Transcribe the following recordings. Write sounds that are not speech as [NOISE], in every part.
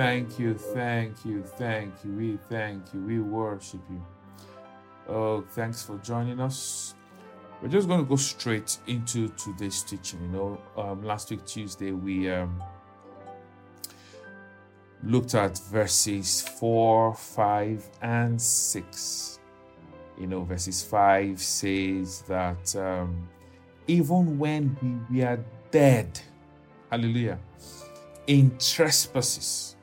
thank you, thank you, thank you. We thank you. We worship you. Oh, thanks for joining us. We're just going to go straight into today's teaching. You know, um, last week, Tuesday, we um, looked at verses 4, 5, and 6. You know, verses 5 says that um, even when we were dead, hallelujah, in trespasses,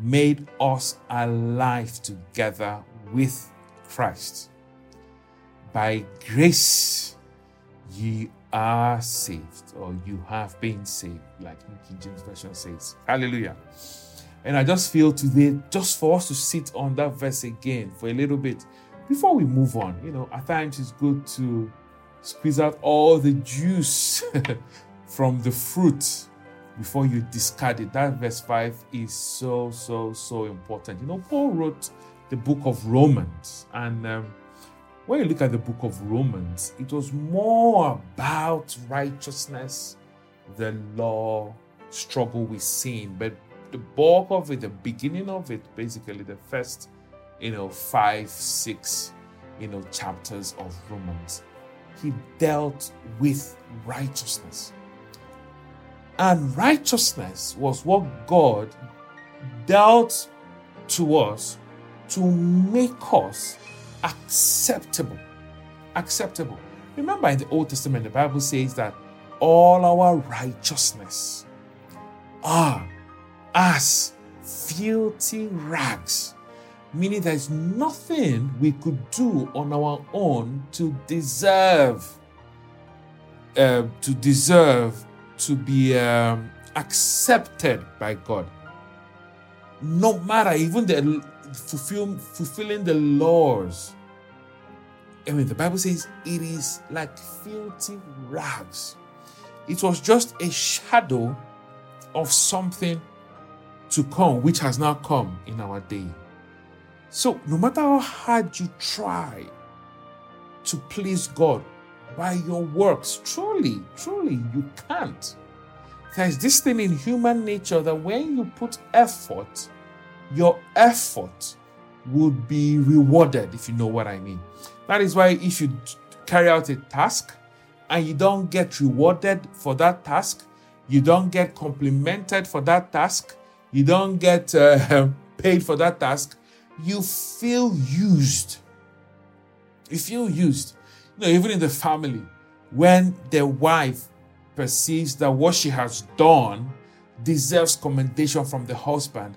made us alive together with Christ. By grace, ye are saved, or you have been saved, like King James Version says. Hallelujah. And I just feel today, just for us to sit on that verse again for a little bit before we move on. You know, at times it's good to squeeze out all the juice [LAUGHS] from the fruit before you discard it. That verse 5 is so, so, so important. You know, Paul wrote the book of Romans, and um, when you look at the book of Romans, it was more about righteousness, the law, struggle with sin, but the bulk of it, the beginning of it, basically the first, you know, five, six, you know, chapters of Romans, he dealt with righteousness. And righteousness was what God dealt to us to make us acceptable. Acceptable. Remember in the Old Testament, the Bible says that all our righteousness are as filthy rags, meaning there is nothing we could do on our own to deserve uh, to deserve to be um, accepted by God. No matter even the fulfill, fulfilling the laws. I mean, the Bible says it is like filthy rags. It was just a shadow of something to come, which has now come in our day. So, no matter how hard you try to please God by your works, truly, truly, you can't. There's this thing in human nature that when you put effort, your effort would be rewarded, if you know what I mean. That is why if you carry out a task and you don't get rewarded for that task, you don't get complimented for that task, you don't get uh, [LAUGHS] paid for that task, you feel used. You feel used. Know, even in the family, when the wife perceives that what she has done deserves commendation from the husband,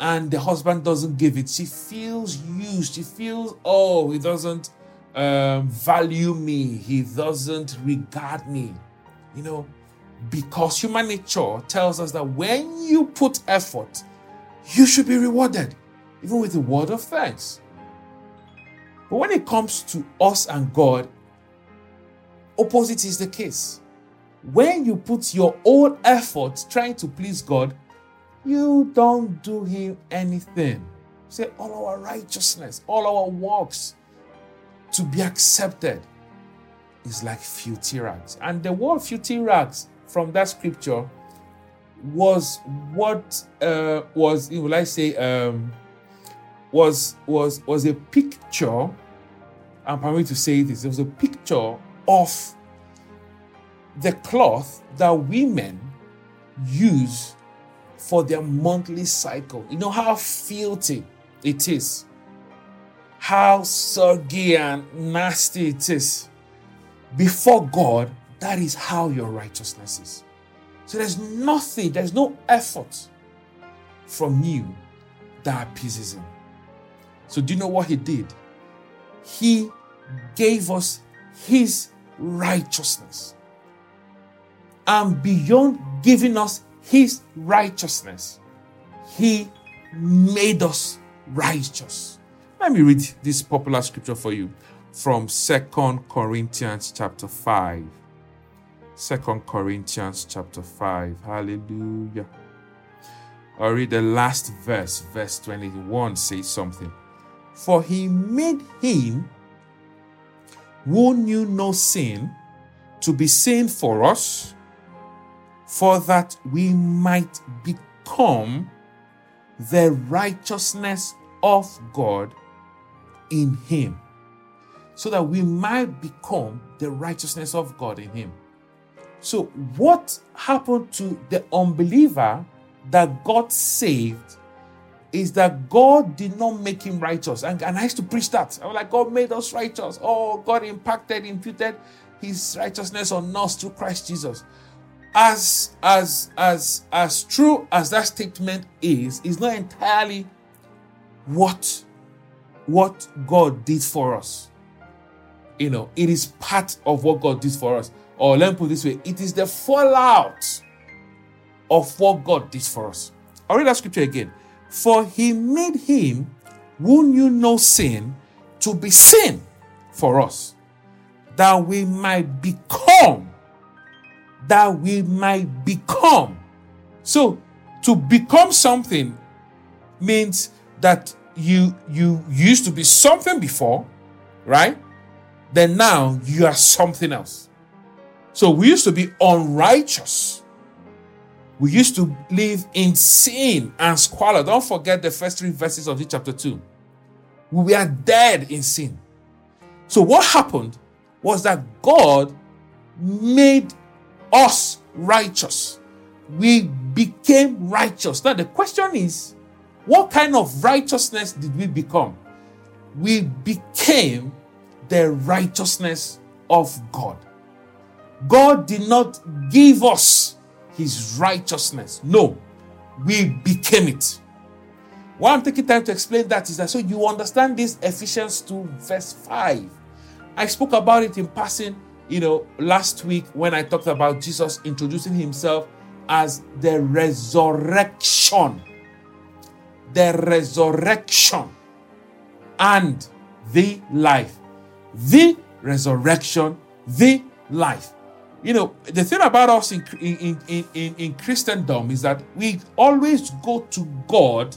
and the husband doesn't give it, she feels used. She feels, oh, he doesn't um, value me, he doesn't regard me. You know, because human nature tells us that when you put effort, you should be rewarded, even with a word of thanks. But when it comes to us and God, opposite is the case. When you put your own effort trying to please God, you don't do him anything. Say all our righteousness, all our works to be accepted is like filthy rags. And the word filthy rags from that scripture was what uh, was will I say um, was was was a picture. I'm permitted to say this. It was a picture of the cloth that women use for their monthly cycle. You know how filthy it is, how soggy and nasty it is. Before God, that is how your righteousness is. So there's nothing, there's no effort from you that appeases Him. So, do you know what He did? He gave us His righteousness. And beyond giving us His righteousness, He made us righteous. Let me read this popular scripture for you from Second Corinthians chapter 5. Second Corinthians chapter 5. Hallelujah. I'll read the last verse, verse 21 says something. For he made him who knew no sin to be sin for us, for that we might become the righteousness of God in him, so that we might become the righteousness of God in him. So, what happened to the unbeliever that God saved is that God did not make him righteous. And, and I used to preach that. I was like, God made us righteous. Oh, God impacted, imputed his righteousness on us through Christ Jesus. As as as as true as that statement is, is not entirely what what God did for us. You know, it is part of what God did for us. Or let me put this way: it is the fallout of what God did for us. I'll read that scripture again. For he made him who knew no sin to be sin for us, that we might become, that we might become. So to become something means that you you used to be something before, right? Then now you are something else. So we used to be unrighteous. We used to live in sin and squalor. Don't forget the first three verses of the chapter 2. We are dead in sin. So what happened was that God made us righteous. We became righteous. Now the question is, what kind of righteousness did we become? We became the righteousness of God. God did not give us his righteousness. No, we became it. Why I'm taking time to explain that is that so you understand this Ephesians 2, verse 5. I spoke about it in passing, you know, last week when I talked about Jesus introducing himself as the resurrection. The resurrection and the life. The resurrection, the life you know, the thing about us in, in, in, in, in Christendom is that we always go to God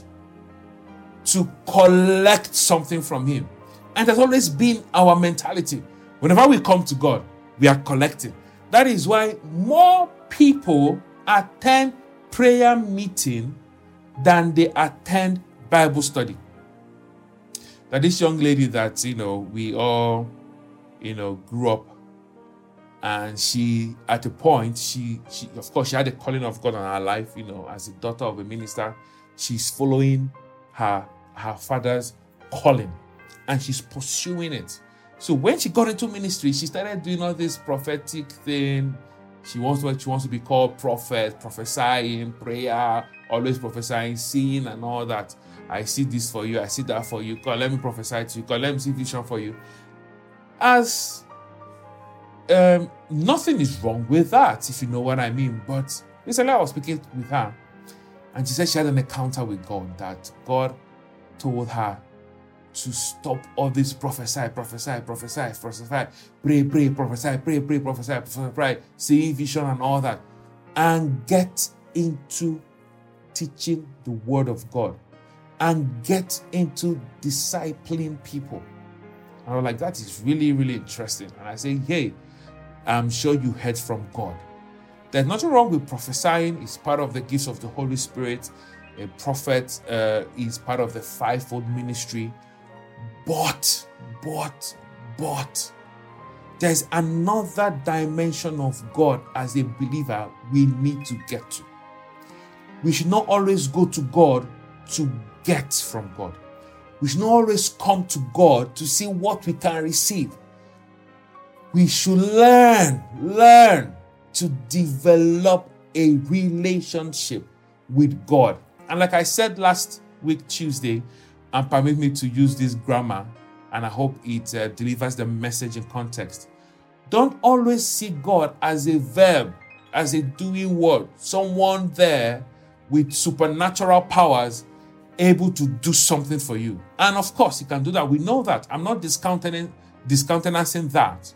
to collect something from Him. And that's always been our mentality. Whenever we come to God, we are collecting. That is why more people attend prayer meeting than they attend Bible study. That this young lady that, you know, we all, you know, grew up and she at a point she she of course she had a calling of god on her life you know as a daughter of a minister. She's following her her father's calling and she's pursuing it. So when she got into ministry she started doing all this prophetic thing. She wants what she wants to be called prophet prophesying prayer always prophesying seeing and all that. I see this for you i see that for you. God let me prophesy to you. God let me see vision for you. As um, nothing is wrong with that, if you know what I mean. But recently I was speaking with her, and she said she had an encounter with God that God told her to stop all this prophesy, prophesy, prophesy, prophesy, pray, pray, prophesy, pray, pray, prophesy, prophesy, see vision and all that, and get into teaching the word of God and get into discipling people. And I was like, that is really, really interesting. And I say, hey, I'm sure you heard from God. There's nothing wrong with prophesying, it's part of the gifts of the Holy Spirit. A prophet uh, is part of the fivefold ministry. But, but, but, there's another dimension of God as a believer we need to get to. We should not always go to God to get from God. We should not always come to God to see what we can receive we should learn, learn to develop a relationship with God. And like I said last week, Tuesday, and permit me to use this grammar, and I hope it uh, delivers the message in context. Don't always see God as a verb, as a doing word, someone there with supernatural powers able to do something for you. And of course, he can do that. We know that. I'm not discounting discountenancing that.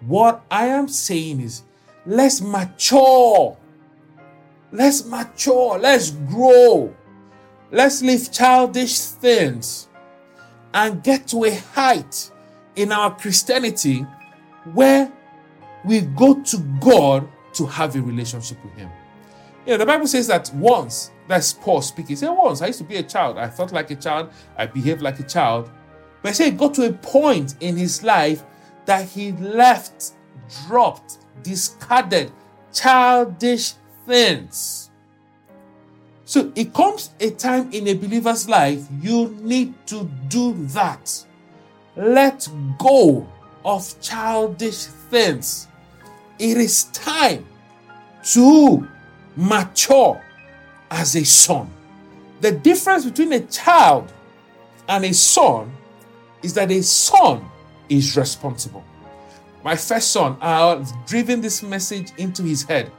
What I am saying is, let's mature. Let's mature. Let's grow. Let's leave childish things and get to a height in our Christianity where we go to God to have a relationship with Him. Yeah, the Bible says that once, that's Paul speaking. He said, Once I used to be a child. I thought like a child. I behaved like a child. But he said got to a point in his life that he left, dropped, discarded childish things. So it comes a time in a believer's life you need to do that. Let go of childish things. It is time to mature as a son. The difference between a child and a son is that a son is responsible. My first son, I have driven this message into his head.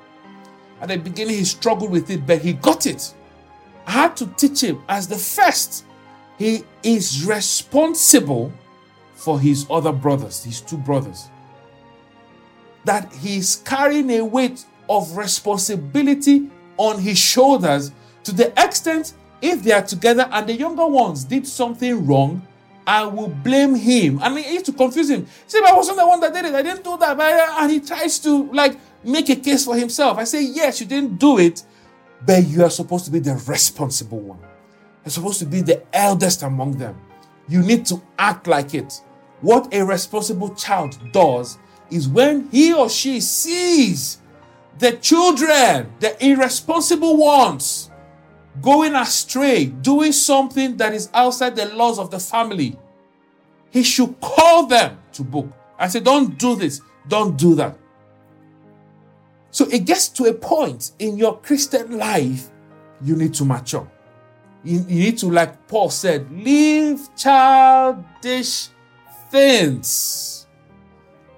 At the beginning, he struggled with it, but he got it. I had to teach him as the first. He is responsible for his other brothers, his two brothers. That he's carrying a weight of responsibility on his shoulders to the extent if they are together and the younger ones did something wrong, I will blame him. And he used to confuse him. Say, I wasn't the one that did it. I didn't do that. Uh, and he tries to like make a case for himself. I say, yes, you didn't do it, but you are supposed to be the responsible one. You're supposed to be the eldest among them. You need to act like it. What a responsible child does is when he or she sees the children, the irresponsible ones, going astray, doing something that is outside the laws of the family, he should call them to book. I say, don't do this, don't do that. So it gets to a point in your Christian life, you need to mature. You, you need to, like Paul said, leave childish things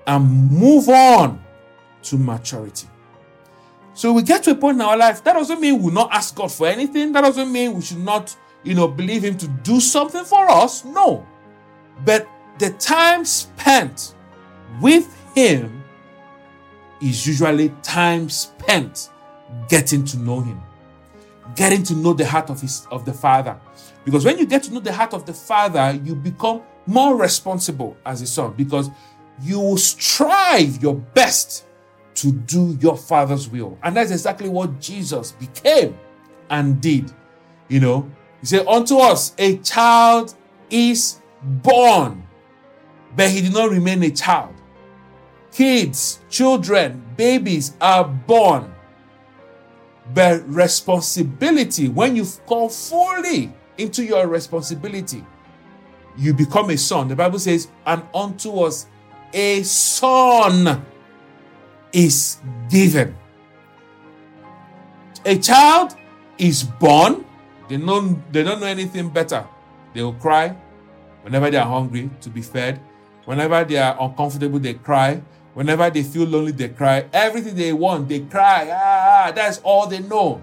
and move on to maturity. So we get to a point in our life, that doesn't mean we'll not ask God for anything. That doesn't mean we should not, you know, believe Him to do something for us. No. But the time spent with Him is usually time spent getting to know Him, getting to know the heart of His of the Father. Because when you get to know the heart of the Father, you become more responsible as a son because you will strive your best to do your father's will. And that's exactly what Jesus became and did. You know, he said, Unto us a child is born, but he did not remain a child. Kids, children, babies are born. But responsibility, when you come fully into your responsibility, you become a son. The Bible says, And unto us a son is given. A child is born, they, know, they don't know anything better. They will cry whenever they are hungry to be fed. Whenever they are uncomfortable, they cry. Whenever they feel lonely, they cry. Everything they want, they cry. Ah, that's all they know.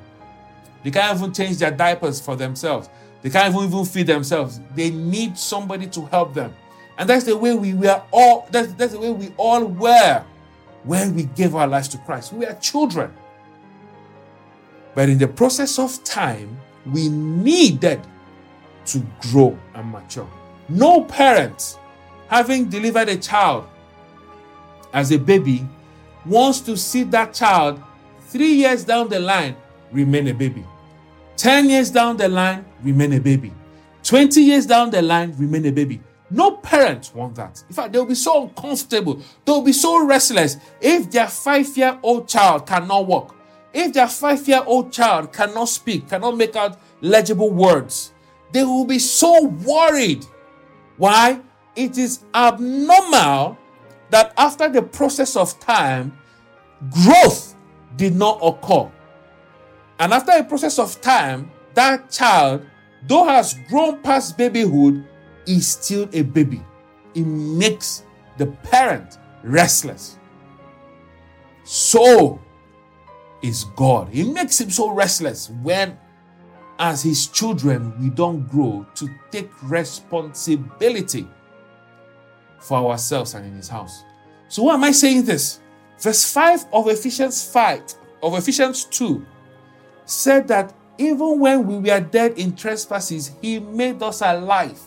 They can't even change their diapers for themselves. They can't even, even feed themselves. They need somebody to help them. And that's the way we were all, that's, that's the way we all were when we gave our lives to Christ. We are children. But in the process of time, we needed to grow and mature. No parent, having delivered a child as a baby, wants to see that child three years down the line remain a baby. 10 years down the line, remain a baby. 20 years down the line, remain a baby. No parents want that. In fact, they'll be so uncomfortable. They'll be so restless if their five year old child cannot walk. If their five year old child cannot speak, cannot make out legible words, they will be so worried. Why? It is abnormal that after the process of time, growth did not occur. And after a process of time, that child, though has grown past babyhood, is still a baby. It makes the parent restless. So is God. He makes him so restless when, as his children, we don't grow to take responsibility for ourselves and in his house. So, why am I saying this? Verse 5 of Ephesians 5, of Ephesians 2, said that even when we were dead in trespasses, he made us alive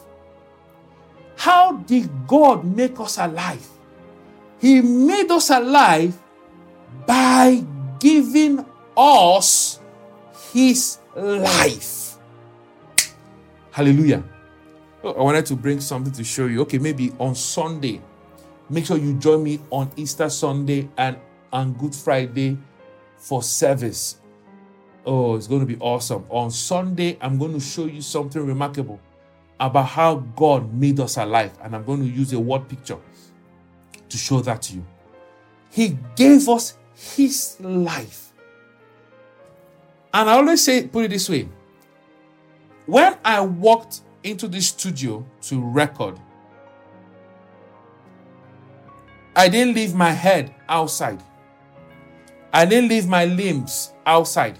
how did God make us alive? He made us alive by giving us his life. Hallelujah. Oh, I wanted to bring something to show you. Okay, maybe on Sunday, make sure you join me on Easter Sunday and on Good Friday for service. Oh, it's going to be awesome. On Sunday, I'm going to show you something remarkable about how God made us alive. And I'm going to use a word picture to show that to you. He gave us His life. And I always say, put it this way when I walked into the studio to record, I didn't leave my head outside. I didn't leave my limbs outside.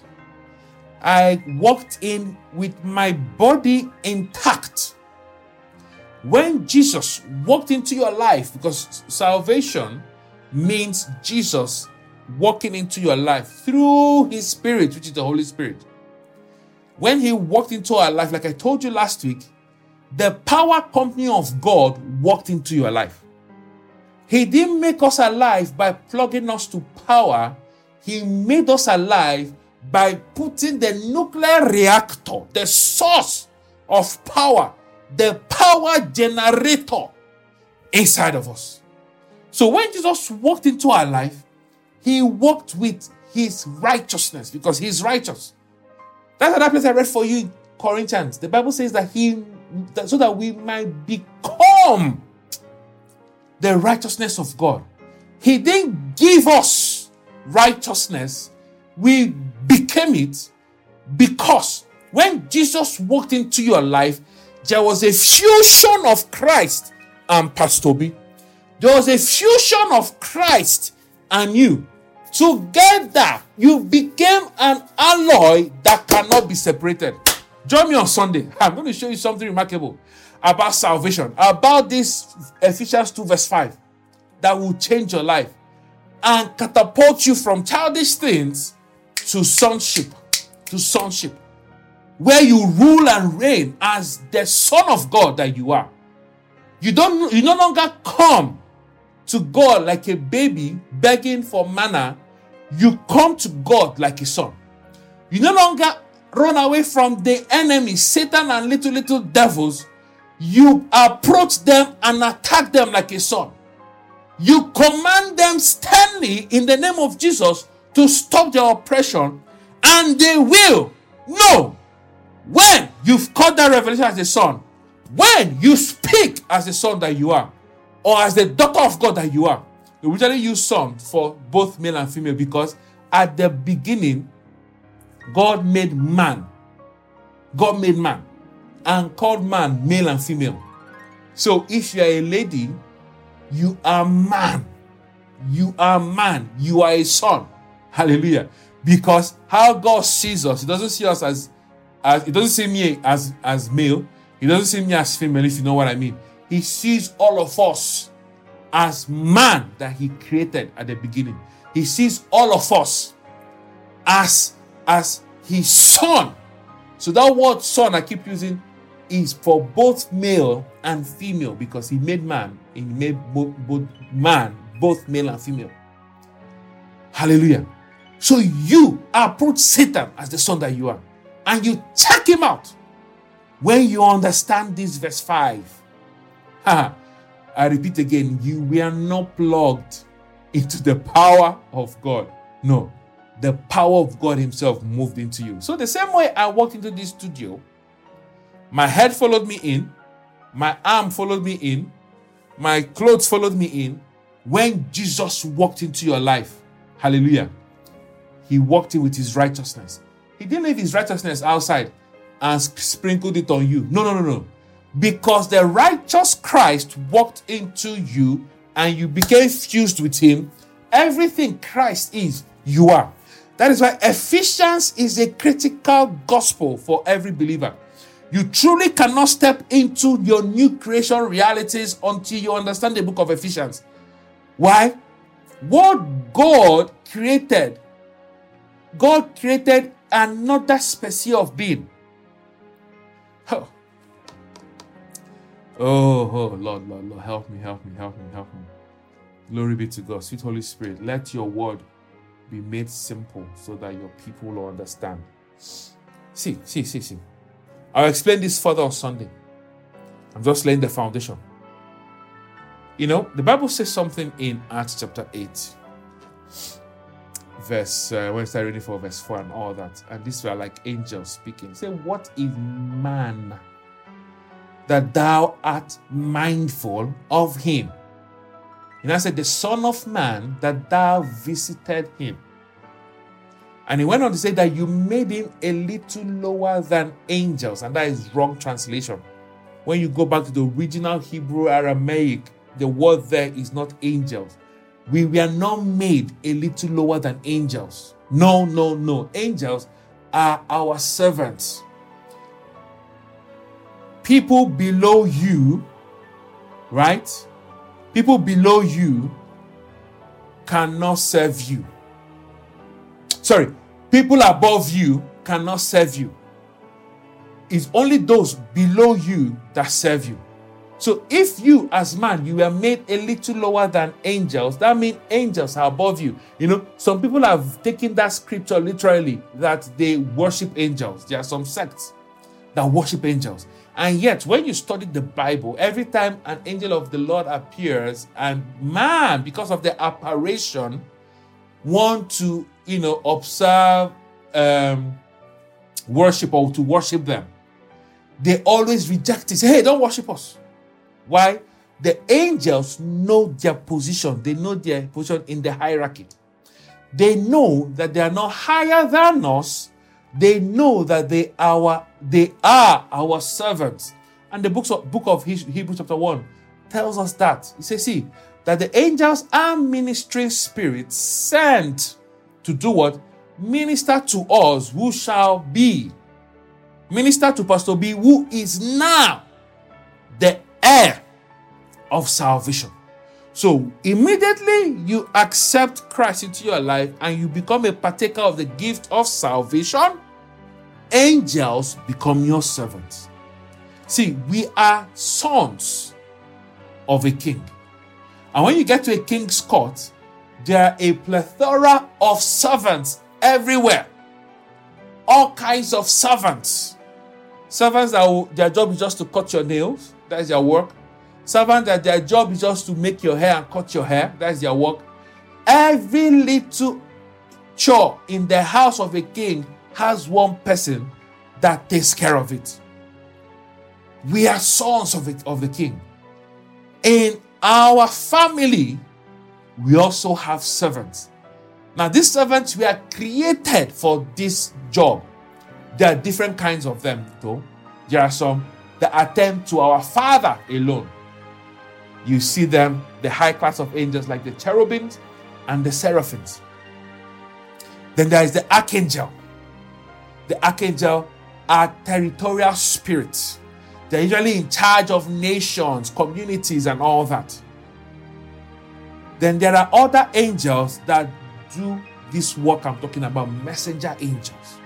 I walked in with my body intact. When Jesus walked into your life, because salvation means Jesus walking into your life through his spirit, which is the Holy Spirit. When he walked into our life, like I told you last week, the power company of God walked into your life. He didn't make us alive by plugging us to power, he made us alive by putting the nuclear reactor, the source of power, the power generator inside of us. So when Jesus walked into our life, he walked with his righteousness because he's righteous. That's another place I read for you, Corinthians. The Bible says that he, so that we might become the righteousness of God. He didn't give us righteousness, we became it because when Jesus walked into your life, there was a fusion of Christ and Pastor Obi. There was a fusion of Christ and you. Together, you became an alloy that cannot be separated. Join me on Sunday. [LAUGHS] I'm going to show you something remarkable about salvation, about this Ephesians 2, verse 5, that will change your life and catapult you from childish things to sonship, to sonship, where you rule and reign as the Son of God that you are. You don't you no longer come to God like a baby begging for manna. You come to God like a son. You no longer run away from the enemy, Satan and little little devils. You approach them and attack them like a son. You command them sternly in the name of Jesus to stop their oppression, and they will know when you've caught that revelation as a son, when you speak as the son that you are, or as the daughter of God that you are. Usually use son for both male and female because at the beginning, God made man. God made man and called man male and female. So if you are a lady, you are man. You are man. You are a son. Hallelujah. Because how God sees us, He doesn't see us as, as He doesn't see me as, as male. He doesn't see me as female, if you know what I mean. He sees all of us as man that He created at the beginning. He sees all of us as, as His son. So that word son I keep using is for both male and female because He made man. He made both, both man, both male and female. Hallelujah. So you approach Satan as the son that you are, and you check him out when you understand this verse 5. [LAUGHS] I repeat again, you were not plugged into the power of God. No, the power of God Himself moved into you. So, the same way I walked into this studio, my head followed me in, my arm followed me in, my clothes followed me in when Jesus walked into your life. Hallelujah he walked in with his righteousness. He didn't leave his righteousness outside and sprinkled it on you. No, no, no, no. Because the righteous Christ walked into you and you became fused with him, everything Christ is, you are. That is why Ephesians is a critical gospel for every believer. You truly cannot step into your new creation realities until you understand the book of Ephesians. Why? What God created God created another species of being. Oh. oh, oh, Lord, Lord, Lord, help me, help me, help me, help me. Glory be to God. Sweet Holy Spirit, let your word be made simple so that your people will understand. See, see, see, see. I'll explain this further on Sunday. I'm just laying the foundation. You know, the Bible says something in Acts chapter 8, verse, uh, when I start reading for verse 4 and all that. And these were like angels speaking. Say, What is man that thou art mindful of him? And I said, The Son of Man that thou visited him. And he went on to say that you made him a little lower than angels. And that is wrong translation. When you go back to the original Hebrew Aramaic, the word there is not angels. We were not made a little lower than angels. No, no, no. Angels are our servants. People below you, right? People below you cannot serve you. Sorry, people above you cannot serve you. It's only those below you that serve you. So if you as man you were made a little lower than angels, that means angels are above you. You know, some people have taken that scripture literally that they worship angels. There are some sects that worship angels. And yet, when you study the Bible, every time an angel of the Lord appears, and man, because of the apparition, want to, you know, observe um, worship or to worship them, they always reject it. Say, hey, don't worship us. Why? The angels know their position, they know their position in the hierarchy. They know that they are not higher than us. They know that they are they are our servants. And the books of, book of Hebrews chapter 1 tells us that. It says, see, that the angels are ministering spirits sent to do what? Minister to us who shall be. Minister to Pastor Obi, who is now heir of salvation. So immediately you accept Christ into your life and you become a partaker of the gift of salvation, angels become your servants. See, we are sons of a king. And when you get to a king's court, there are a plethora of servants everywhere. All kinds of servants. Servants that will, their job is just to cut your nails, that is their work. Servants that their job is just to make your hair and cut your hair, that is their work. Every little chore in the house of a king has one person that takes care of it. We are sons of it of the king. In our family, we also have servants. Now, these servants were created for this job. There are different kinds of them, though. There are some that attend to our Father alone. You see them, the high class of angels, like the cherubims and the seraphims. Then there is the archangel. The archangel are territorial spirits. They're usually in charge of nations, communities, and all that. Then there are other angels that do this work I'm talking about, messenger angels.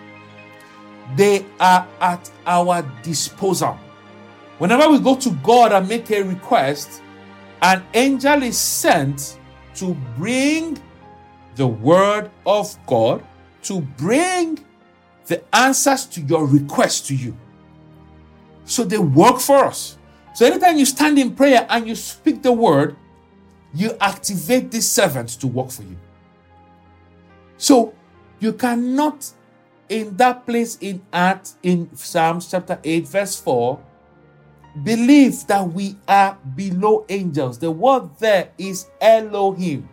They are at our disposal. Whenever we go to God and make a request, an angel is sent to bring the word of God, to bring the answers to your request to you. So they work for us. So anytime you stand in prayer and you speak the word, you activate these servants to work for you. So you cannot, in that place in Acts, in Psalms chapter 8, verse 4, believe that we are below angels. The word there is Elohim.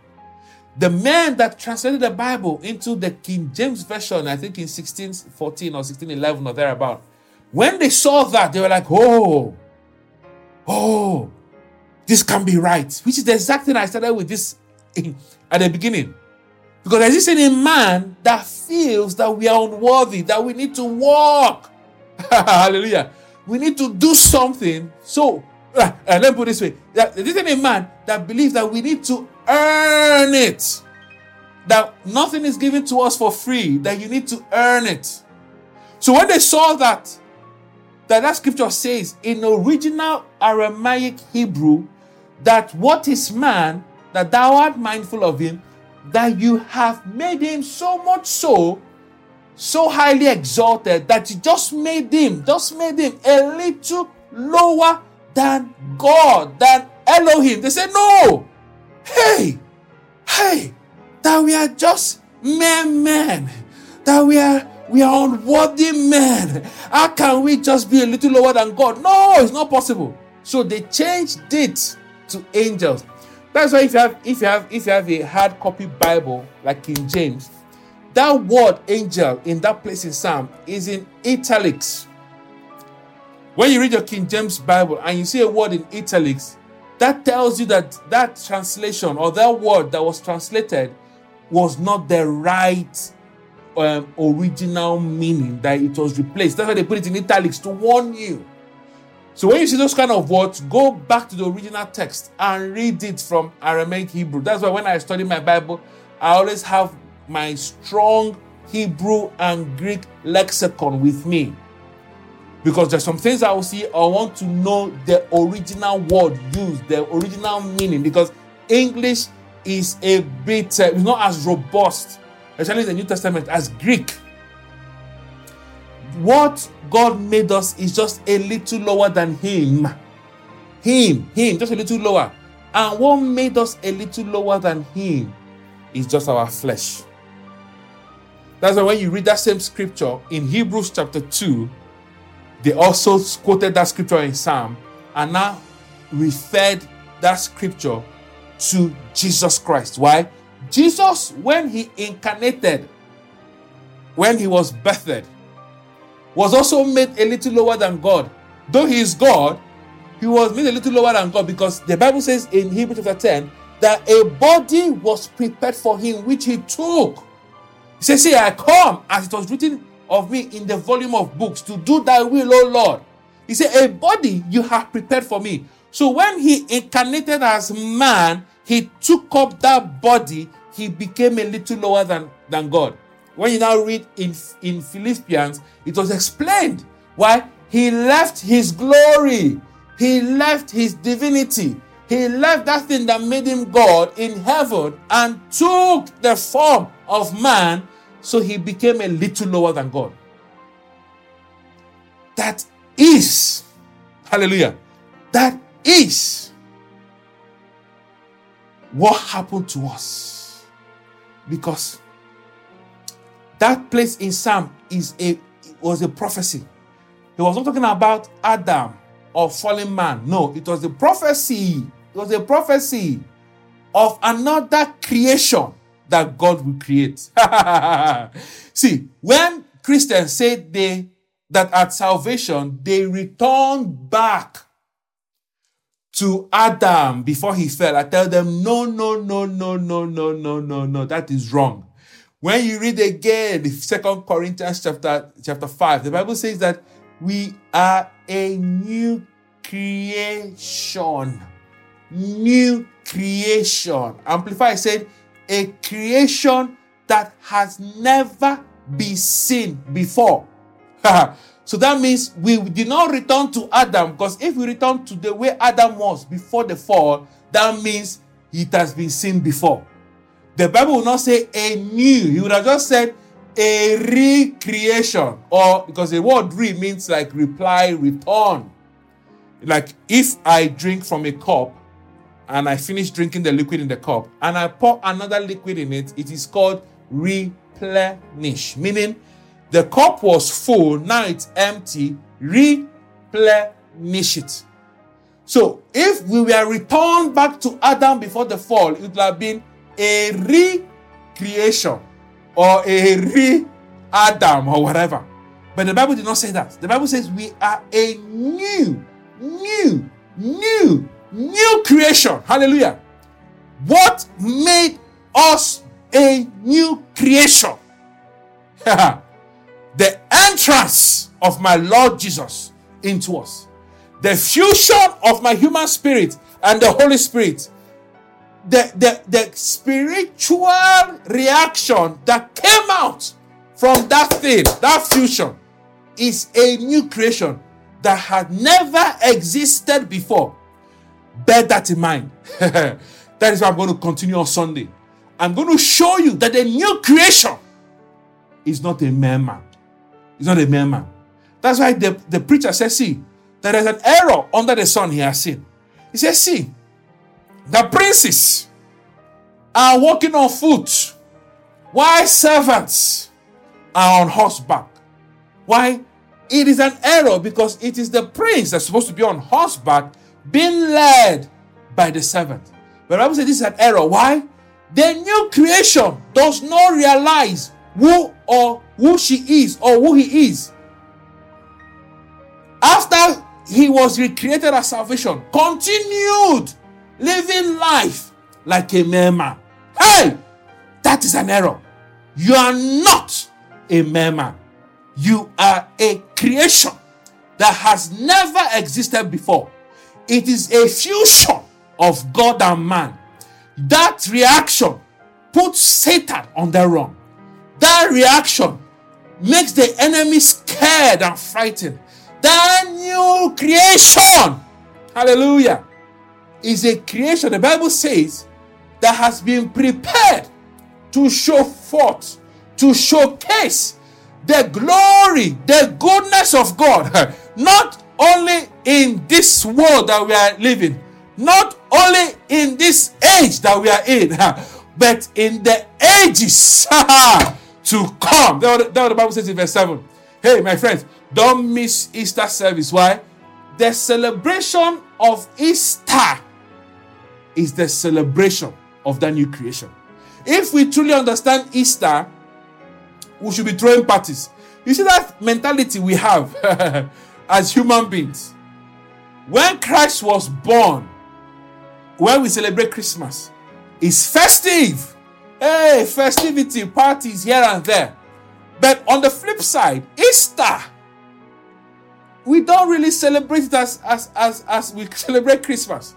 The man that translated the Bible into the King James Version, I think in 1614 or 1611 or thereabout, when they saw that, they were like, oh, oh, this can be right. Which is the exact thing I started with this [LAUGHS] at the beginning. Because there's this in man that feels that we are unworthy, that we need to walk. [LAUGHS] Hallelujah. We need to do something. So, uh, let me put this way. There isn't a man that believes that we need to earn it. That nothing is given to us for free, that you need to earn it. So when they saw that, that that scripture says in original Aramaic Hebrew that what is man that thou art mindful of him, that you have made him so much so, so highly exalted that he just made him, just made him a little lower than God, than Elohim. They say, No, hey, hey, that we are just mere men, that we are we are unworthy men. How can we just be a little lower than God? No, it's not possible. So they changed it to angels. That's why if you have if you have if you have a hard copy Bible like King James, that word angel in that place in Psalm is in italics. When you read your King James Bible and you see a word in italics, that tells you that that translation or that word that was translated was not the right um, original meaning, that it was replaced. That's why they put it in italics to warn you. So when you see those kind of words, go back to the original text and read it from Aramaic Hebrew. That's why when I study my Bible, I always have my strong Hebrew and Greek lexicon with me. Because there's some things I will see, I want to know the original word used, the original meaning. Because English is a bit, uh, it's not as robust, especially the New Testament, as Greek what God made us is just a little lower than Him. Him, Him, just a little lower. And what made us a little lower than Him is just our flesh. That's why when you read that same scripture in Hebrews chapter 2, they also quoted that scripture in Psalm and now referred that scripture to Jesus Christ. Why? Jesus, when he incarnated, when he was birthed, was also made a little lower than God. Though he is God, he was made a little lower than God because the Bible says in Hebrews chapter 10 that a body was prepared for him, which he took. He says, See, I come as it was written of me in the volume of books to do thy will, O Lord. He said, A body you have prepared for me. So when he incarnated as man, he took up that body, he became a little lower than, than God. When you now read in, in Philippians, it was explained why he left his glory, he left his divinity, he left that thing that made him God in heaven and took the form of man, so he became a little lower than God. That is, hallelujah, that is what happened to us. Because that place in Psalm is a was a prophecy. He was not talking about Adam or fallen man. No, it was a prophecy. It was a prophecy of another creation that God will create. [LAUGHS] See, when Christians say they that at salvation they return back to Adam before he fell, I tell them, no, no, no, no, no, no, no, no, no, that is wrong. When you read again Second Corinthians chapter chapter 5, the Bible says that we are a new creation. New creation. Amplify said a creation that has never been seen before. [LAUGHS] so that means we did not return to Adam because if we return to the way Adam was before the fall, that means it has been seen before. The Bible will not say a new, he would have just said a recreation, or because the word re means like reply, return. Like if I drink from a cup and I finish drinking the liquid in the cup and I pour another liquid in it, it is called replenish, meaning the cup was full, now it's empty, replenish it. So if we were returned back to Adam before the fall, it would have been a recreation or a re Adam or whatever. But the Bible did not say that. The Bible says we are a new, new, new, new creation. Hallelujah. What made us a new creation? [LAUGHS] the entrance of my Lord Jesus into us, the fusion of my human spirit and the Holy Spirit the, the, the spiritual reaction that came out from that thing, that fusion, is a new creation that had never existed before. Bear that in mind. [LAUGHS] that is why I'm going to continue on Sunday. I'm going to show you that the new creation is not a mere man. He's not a mere man. That's why the, the preacher says, see, there is an error under the sun he has seen. He says, see, the princes are walking on foot, while servants are on horseback. Why? It is an error because it is the prince that's supposed to be on horseback being led by the servant. But I would say this is an error. Why? The new creation does not realize who or who she is or who he is. After he was recreated as salvation, continued living life like a mere man. Hey, that is an error. You are not a mere man. You are a creation that has never existed before. It is a fusion of God and man. That reaction puts Satan on the run. That reaction makes the enemy scared and frightened. That new creation, hallelujah, is a creation, the Bible says, that has been prepared to show forth, to showcase the glory, the goodness of God, [LAUGHS] not only in this world that we are living, not only in this age that we are in, [LAUGHS] but in the ages [LAUGHS] to come. That's what the Bible says in verse 7. Hey, my friends, don't miss Easter service. Why? The celebration of Easter is the celebration of that new creation. If we truly understand Easter, we should be throwing parties. You see that mentality we have [LAUGHS] as human beings. When Christ was born, when we celebrate Christmas, it's festive. Hey, festivity, parties here and there. But on the flip side, Easter, we don't really celebrate it as, as, as, as we [LAUGHS] celebrate Christmas.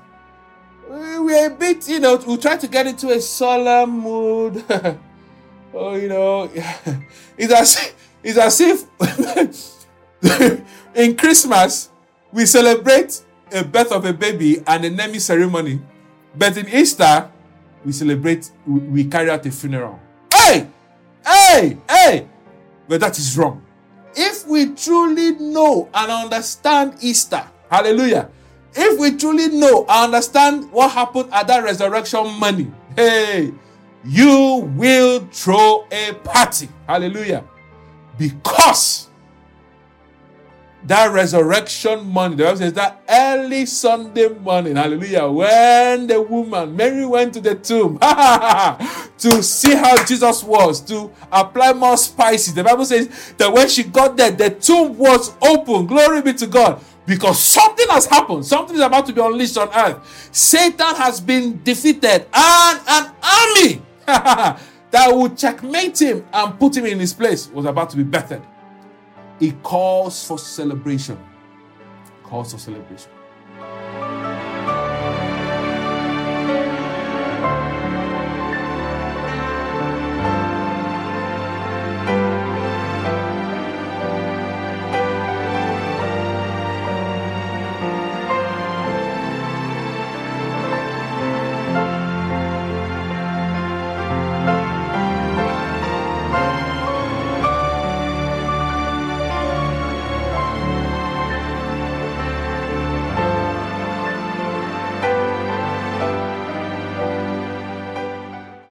We're a bit, you know, we try to get into a solemn mood. [LAUGHS] oh, you know, [LAUGHS] it's as, it's as if [LAUGHS] in Christmas we celebrate a birth of a baby and a naming ceremony, but in Easter we celebrate, we carry out a funeral. Hey, hey, hey! But that is wrong. If we truly know and understand Easter, hallelujah, if we truly know and understand what happened at that resurrection money, hey, you will throw a party. Hallelujah. Because that resurrection morning, the Bible says that early Sunday morning, hallelujah, when the woman, Mary went to the tomb [LAUGHS] to see how Jesus was, to apply more spices. The Bible says that when she got there, the tomb was open. Glory be to God. Because something has happened, something is about to be unleashed on earth. Satan has been defeated, and an army [LAUGHS] that would checkmate him and put him in his place was about to be bettered. It calls for celebration. It calls for celebration.